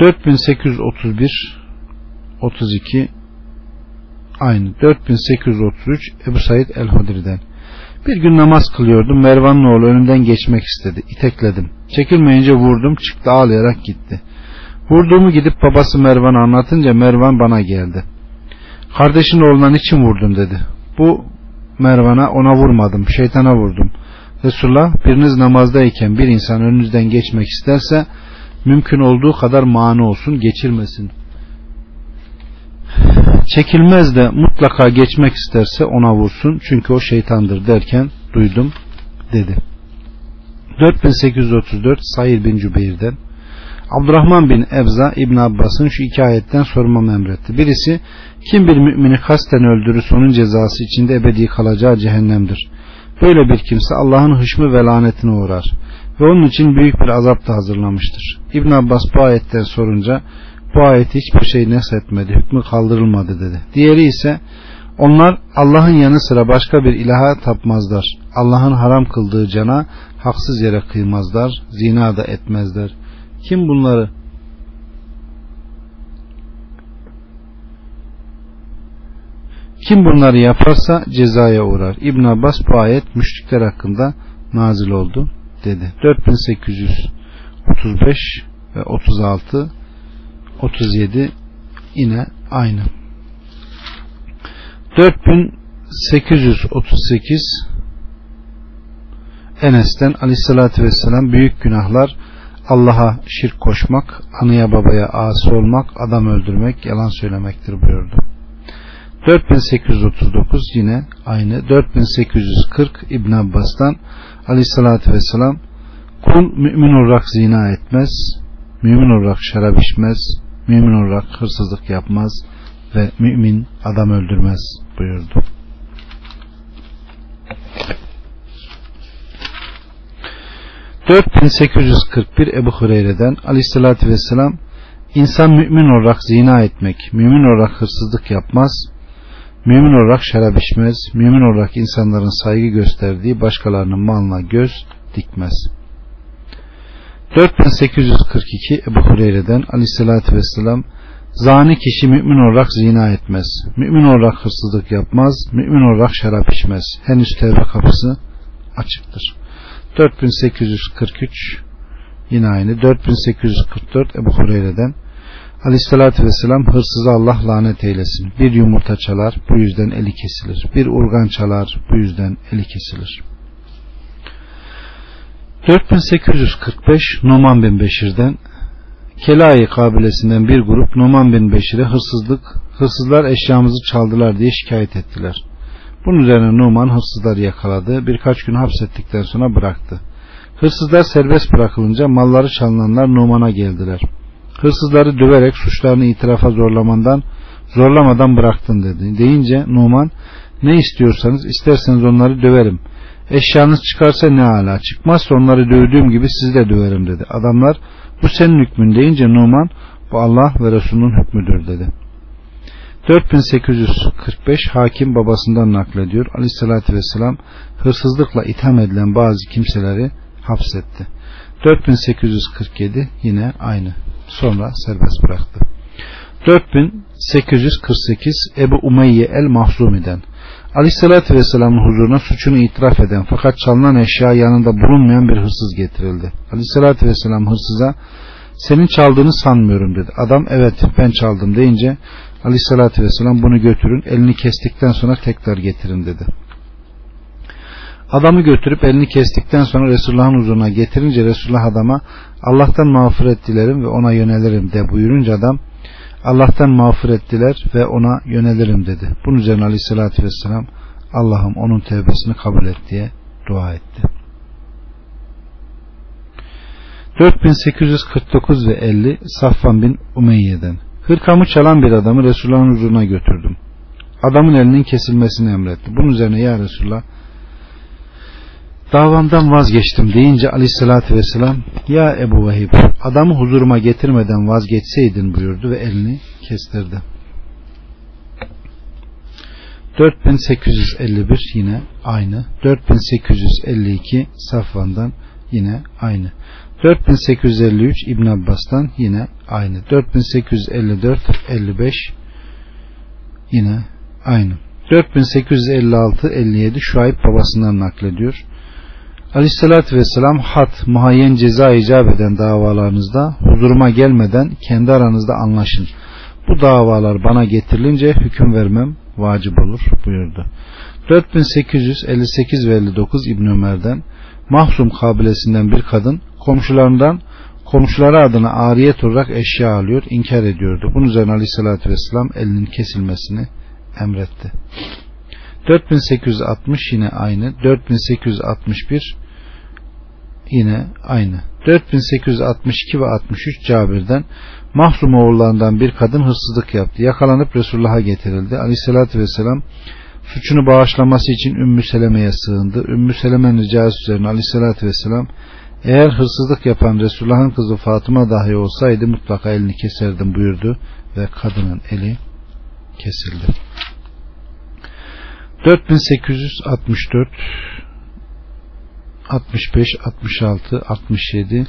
4831 32 aynı 4833 Ebu Said el-Hudri'den. Bir gün namaz kılıyordum. Mervan'ın oğlu önümden geçmek istedi. İtekledim. Çekilmeyince vurdum. Çıktı ağlayarak gitti. Vurduğumu gidip babası Mervan'a anlatınca Mervan bana geldi. Kardeşin oğluna için vurdun dedi. Bu Mervan'a ona vurmadım. Şeytana vurdum. Resulullah biriniz namazdayken bir insan önünüzden geçmek isterse mümkün olduğu kadar mani olsun geçirmesin çekilmez de mutlaka geçmek isterse ona vursun çünkü o şeytandır derken duydum dedi. 4834 Sayır bin Cübeyr'den Abdurrahman bin Ebza İbn Abbas'ın şu iki ayetten sormamı emretti. Birisi kim bir mümini kasten öldürürse onun cezası içinde ebedi kalacağı cehennemdir. Böyle bir kimse Allah'ın hışmı ve lanetine uğrar ve onun için büyük bir azap da hazırlamıştır. İbn Abbas bu ayetten sorunca bu ayet hiçbir şey neshetmedi, hükmü kaldırılmadı dedi. Diğeri ise onlar Allah'ın yanı sıra başka bir ilaha tapmazlar. Allah'ın haram kıldığı cana haksız yere kıymazlar, zina da etmezler. Kim bunları Kim bunları yaparsa cezaya uğrar. İbn Abbas bu ayet müşrikler hakkında nazil oldu dedi. 4835 ve 36 37 yine aynı. 4838 Enes'ten aleyhissalatü vesselam büyük günahlar Allah'a şirk koşmak, anıya babaya asi olmak, adam öldürmek, yalan söylemektir buyurdu. 4839 yine aynı 4840 İbn Abbas'tan Aleyhissalatü Vesselam kul mümin olarak zina etmez mümin olarak şarap içmez mümin olarak hırsızlık yapmaz ve mümin adam öldürmez buyurdu. 4841 Ebu Hureyre'den Aleyhisselatü Vesselam İnsan mümin olarak zina etmek, mümin olarak hırsızlık yapmaz, mümin olarak şarap içmez, mümin olarak insanların saygı gösterdiği başkalarının malına göz dikmez. 4842 Ebu Hureyre'den Aleyhisselatü Vesselam Zani kişi mümin olarak zina etmez. Mümin olarak hırsızlık yapmaz. Mümin olarak şarap içmez. Henüz tevbe kapısı açıktır. 4843 yine aynı 4844 Ebu Hureyre'den Aleyhissalatü Vesselam hırsızı Allah lanet eylesin. Bir yumurta çalar bu yüzden eli kesilir. Bir urgan çalar bu yüzden eli kesilir. 4845 Numan bin Beşir'den Kelai kabilesinden bir grup Numan bin Beşir'e hırsızlık, hırsızlar eşyamızı çaldılar diye şikayet ettiler. Bunun üzerine Numan hırsızları yakaladı. Birkaç gün hapsettikten sonra bıraktı. Hırsızlar serbest bırakılınca malları çalınanlar Numan'a geldiler. Hırsızları döverek suçlarını itirafa zorlamandan zorlamadan bıraktın dedi. Deyince Numan ne istiyorsanız isterseniz onları döverim. Eşyanız çıkarsa ne ala çıkmazsa onları dövdüğüm gibi sizi de döverim dedi. Adamlar bu senin hükmün deyince Numan bu Allah ve Resulünün hükmüdür dedi. 4845 hakim babasından naklediyor. Aleyhissalatü vesselam hırsızlıkla itham edilen bazı kimseleri hapsetti. 4847 yine aynı. Sonra serbest bıraktı. 4848 Ebu Umeyye el Mahzumi'den Aleyhissalatü Vesselam'ın huzuruna suçunu itiraf eden fakat çalınan eşya yanında bulunmayan bir hırsız getirildi. Aleyhissalatü Vesselam hırsıza senin çaldığını sanmıyorum dedi. Adam evet ben çaldım deyince Aleyhissalatü Vesselam bunu götürün elini kestikten sonra tekrar getirin dedi. Adamı götürüp elini kestikten sonra Resulullah'ın huzuruna getirince Resulullah adama Allah'tan mağfiret dilerim ve ona yönelirim de buyurunca adam Allah'tan mağfiret diler ve ona yönelirim dedi. Bunun üzerine Aleyhisselatü Vesselam Allah'ım onun tevbesini kabul et diye dua etti. 4849 ve 50 Safvan bin Umeyye'den Hırkamı çalan bir adamı Resulullah'ın huzuruna götürdüm. Adamın elinin kesilmesini emretti. Bunun üzerine ya Resulullah davamdan vazgeçtim deyince aleyhissalatü vesselam ya Ebu Vehib adamı huzuruma getirmeden vazgeçseydin buyurdu ve elini kestirdi. 4851 yine aynı. 4852 Safvan'dan yine aynı. 4853 İbn Abbas'tan yine aynı. 4854 55 yine aynı. 4856 57 Şuayb babasından naklediyor. Aleyhissalatü vesselam hat, muhayyen ceza icap eden davalarınızda huzuruma gelmeden kendi aranızda anlaşın. Bu davalar bana getirilince hüküm vermem vacip olur buyurdu. 4858 ve 59 İbn Ömer'den Mahsum kabilesinden bir kadın komşularından komşuları adına ariyet olarak eşya alıyor, inkar ediyordu. Bunun üzerine Aleyhisselatü Vesselam elinin kesilmesini emretti. 4860 yine aynı. 4861 yine aynı. 4862 ve 63 Cabir'den Mahzum oğullarından bir kadın hırsızlık yaptı. Yakalanıp Resulullah'a getirildi. Aleyhissalatü vesselam suçunu bağışlaması için Ümmü Seleme'ye sığındı. Ümmü Seleme'nin ricası üzerine Aleyhissalatü vesselam eğer hırsızlık yapan Resulullah'ın kızı Fatıma dahi olsaydı mutlaka elini keserdim buyurdu ve kadının eli kesildi. 4864 65 66 67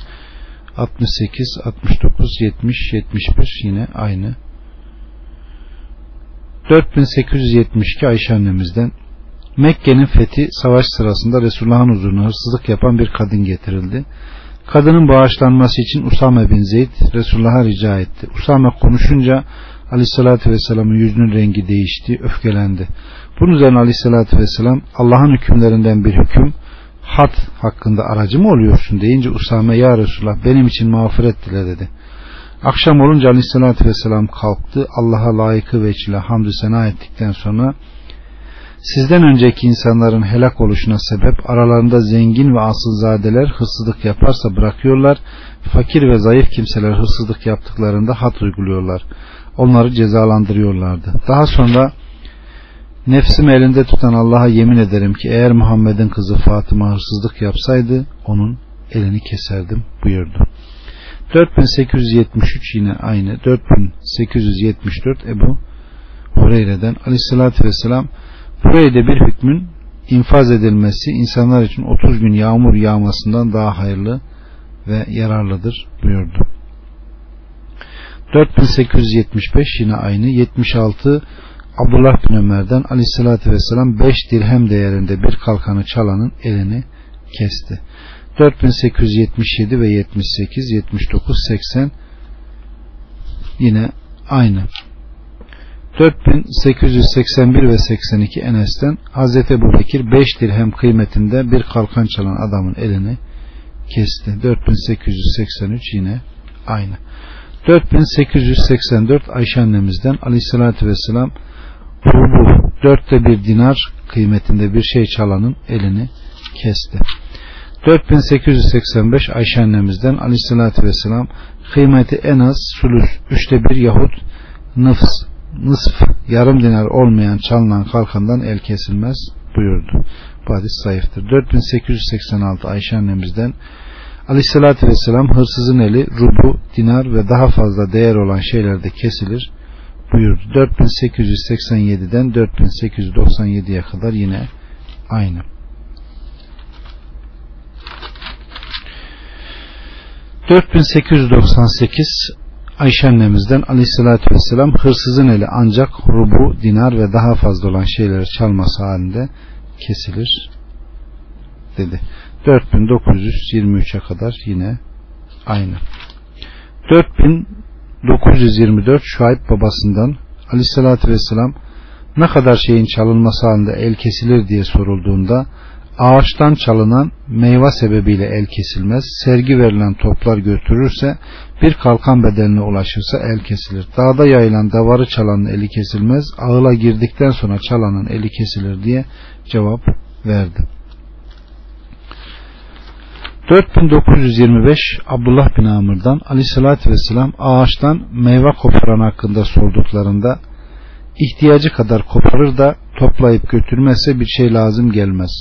68 69 70 71 yine aynı 4872 Ayşe annemizden Mekke'nin fethi savaş sırasında Resulullah'ın huzuruna hırsızlık yapan bir kadın getirildi. Kadının bağışlanması için Usame bin Zeyd Resulullah'a rica etti. Usame konuşunca Aleyhisselatü Vesselam'ın yüzünün rengi değişti, öfkelendi. Bunun üzerine aleyhissalatü vesselam Allah'ın hükümlerinden bir hüküm hat hakkında aracı mı oluyorsun deyince Usame ya Resulullah benim için mağfiret dile dedi. Akşam olunca aleyhissalatü vesselam kalktı. Allah'a layıkı veçile hamdü sena ettikten sonra sizden önceki insanların helak oluşuna sebep aralarında zengin ve asılzadeler hırsızlık yaparsa bırakıyorlar. Fakir ve zayıf kimseler hırsızlık yaptıklarında hat uyguluyorlar. Onları cezalandırıyorlardı. Daha sonra nefsimi elinde tutan Allah'a yemin ederim ki eğer Muhammed'in kızı Fatıma hırsızlık yapsaydı onun elini keserdim buyurdu. 4873 yine aynı 4874 Ebu Hureyre'den aleyhissalatü vesselam buraya da bir hükmün infaz edilmesi insanlar için 30 gün yağmur yağmasından daha hayırlı ve yararlıdır buyurdu. 4875 yine aynı 76 Abdullah bin Ömer'den aleyhissalatü vesselam 5 dirhem değerinde bir kalkanı çalanın elini kesti. 4877 ve 78, 79, 80 yine aynı. 4881 ve 82 Enes'ten Hz. Ebu Bekir 5 dirhem kıymetinde bir kalkan çalan adamın elini kesti. 4883 yine aynı. 4884 Ayşe annemizden aleyhissalatü vesselam rubu dörtte bir dinar kıymetinde bir şey çalanın elini kesti. 4885 Ayşe annemizden aleyhissalatü vesselam kıymeti en az sulus üçte bir yahut nıfs nısf yarım dinar olmayan çalınan kalkandan el kesilmez buyurdu. Bu hadis zayıftır. 4886 Ayşe annemizden Aleyhissalatü vesselam hırsızın eli rubu, dinar ve daha fazla değer olan şeylerde kesilir buyurdu. 4887'den 4897'ye kadar yine aynı. 4898 Ayşe annemizden aleyhissalatü vesselam hırsızın eli ancak rubu, dinar ve daha fazla olan şeyleri çalması halinde kesilir dedi. 4923'e kadar yine aynı. 4924 Şuayb babasından aleyhissalatü vesselam ne kadar şeyin çalınması halinde el kesilir diye sorulduğunda ağaçtan çalınan meyve sebebiyle el kesilmez. Sergi verilen toplar götürürse bir kalkan bedeline ulaşırsa el kesilir. Dağda yayılan davarı çalanın eli kesilmez. Ağıla girdikten sonra çalanın eli kesilir diye cevap verdi. 4925 Abdullah bin Amr'dan aleyhissalatü vesselam ağaçtan meyve koparan hakkında sorduklarında ihtiyacı kadar koparır da toplayıp götürmezse bir şey lazım gelmez.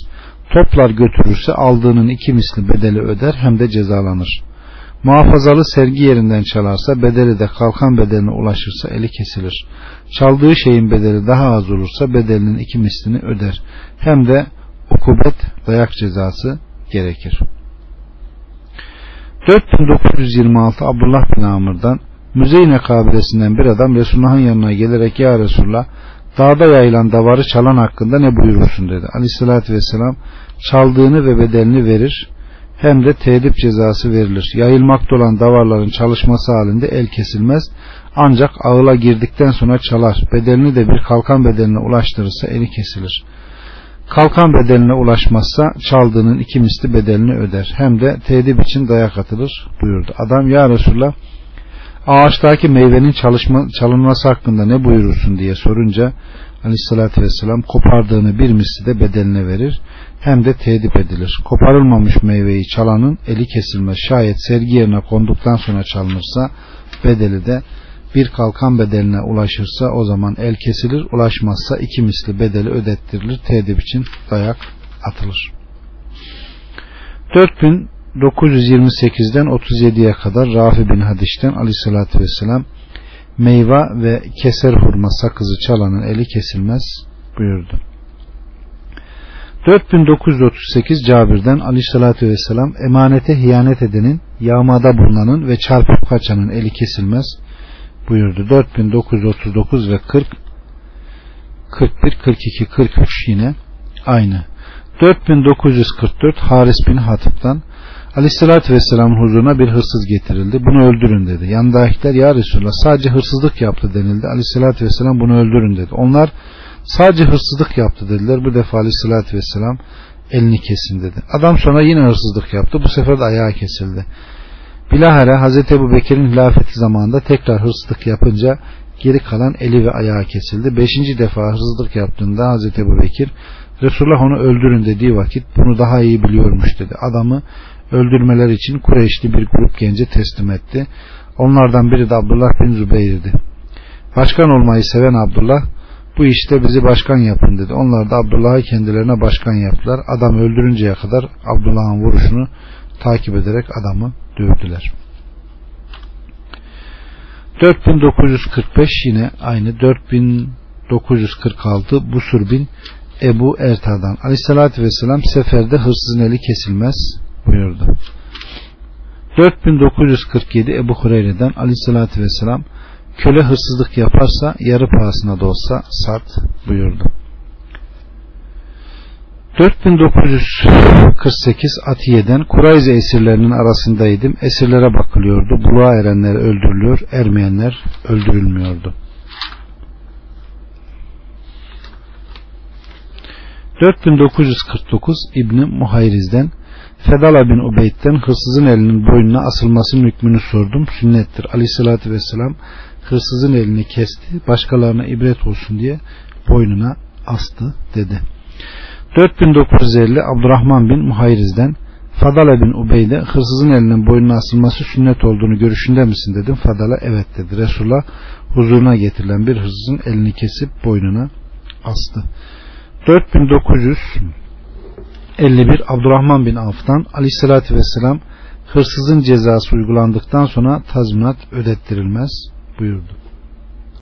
Toplar götürürse aldığının iki misli bedeli öder hem de cezalanır. Muhafazalı sergi yerinden çalarsa bedeli de kalkan bedeline ulaşırsa eli kesilir. Çaldığı şeyin bedeli daha az olursa bedelinin iki mislini öder. Hem de ukubet dayak cezası gerekir. 4926 Abdullah bin Amr'dan Müzeyne kabilesinden bir adam Resulullah'ın yanına gelerek Ya Resulullah dağda yayılan davarı çalan hakkında ne buyurursun dedi. Aleyhissalatü vesselam çaldığını ve bedelini verir hem de tedip cezası verilir. Yayılmakta olan davarların çalışması halinde el kesilmez ancak ağıla girdikten sonra çalar. Bedelini de bir kalkan bedeline ulaştırırsa eli kesilir. Kalkan bedeline ulaşmazsa çaldığının iki misli bedelini öder. Hem de tedip için dayak atılır buyurdu. Adam ya Resulallah ağaçtaki meyvenin çalışma, çalınması hakkında ne buyurursun diye sorunca aleyhissalatü vesselam kopardığını bir misli de bedeline verir hem de tedip edilir. Koparılmamış meyveyi çalanın eli kesilmez. Şayet sergi yerine konduktan sonra çalınırsa bedeli de bir kalkan bedeline ulaşırsa o zaman el kesilir. Ulaşmazsa iki misli bedeli ödettirilir. Tedip için dayak atılır. 4928'den 37'ye kadar Rafi bin Hadiş'ten aleyhissalatü vesselam meyve ve keser hurma sakızı çalanın eli kesilmez buyurdu. 4938 Cabir'den aleyhissalatü vesselam emanete hiyanet edenin, yağmada bulunanın ve çarpıp kaçanın eli kesilmez buyurdu. 4939 ve 40 41, 42, 43 yine aynı. 4944 Haris bin Hatip'ten Aleyhissalatü Vesselam'ın huzuruna bir hırsız getirildi. Bunu öldürün dedi. Yanındakiler ya Resulullah sadece hırsızlık yaptı denildi. Aleyhissalatü Vesselam bunu öldürün dedi. Onlar sadece hırsızlık yaptı dediler. Bu defa Aleyhissalatü Vesselam elini kesin dedi. Adam sonra yine hırsızlık yaptı. Bu sefer de ayağı kesildi. Bilahare Hazreti Ebu Bekir'in hilafeti zamanında tekrar hırsızlık yapınca geri kalan eli ve ayağı kesildi. Beşinci defa hırsızlık yaptığında Hazreti Ebu Bekir Resulullah onu öldürün dediği vakit bunu daha iyi biliyormuş dedi. Adamı öldürmeler için Kureyşli bir grup gence teslim etti. Onlardan biri de Abdullah bin Zübeyir'di. Başkan olmayı seven Abdullah bu işte bizi başkan yapın dedi. Onlar da Abdullah'ı kendilerine başkan yaptılar. Adam öldürünceye kadar Abdullah'ın vuruşunu takip ederek adamı dövdüler. 4945 yine aynı 4946 Busur bin Ebu Erta'dan Aleyhisselatü Vesselam seferde hırsızın eli kesilmez buyurdu. 4947 Ebu Hureyre'den Aleyhisselatü Vesselam köle hırsızlık yaparsa yarı pahasına da olsa sat buyurdu. 4948 Atiye'den Kurayze esirlerinin arasındaydım. Esirlere bakılıyordu. Buluğa erenler öldürülüyor, ermeyenler öldürülmüyordu. 4949 İbni Muhayriz'den Fedala bin Ubeyd'den hırsızın elinin boynuna asılmasının hükmünü sordum. Sünnettir. Aleyhissalatü vesselam hırsızın elini kesti. Başkalarına ibret olsun diye boynuna astı dedi. 4950 Abdurrahman bin Muhayriz'den Fadala bin Ubeyde hırsızın elinin boynuna asılması sünnet olduğunu görüşünde misin dedim. Fadala evet dedi. Resulullah huzuruna getirilen bir hırsızın elini kesip boynuna astı. 4951 Abdurrahman bin Avf'tan aleyhissalatü vesselam hırsızın cezası uygulandıktan sonra tazminat ödettirilmez buyurdu.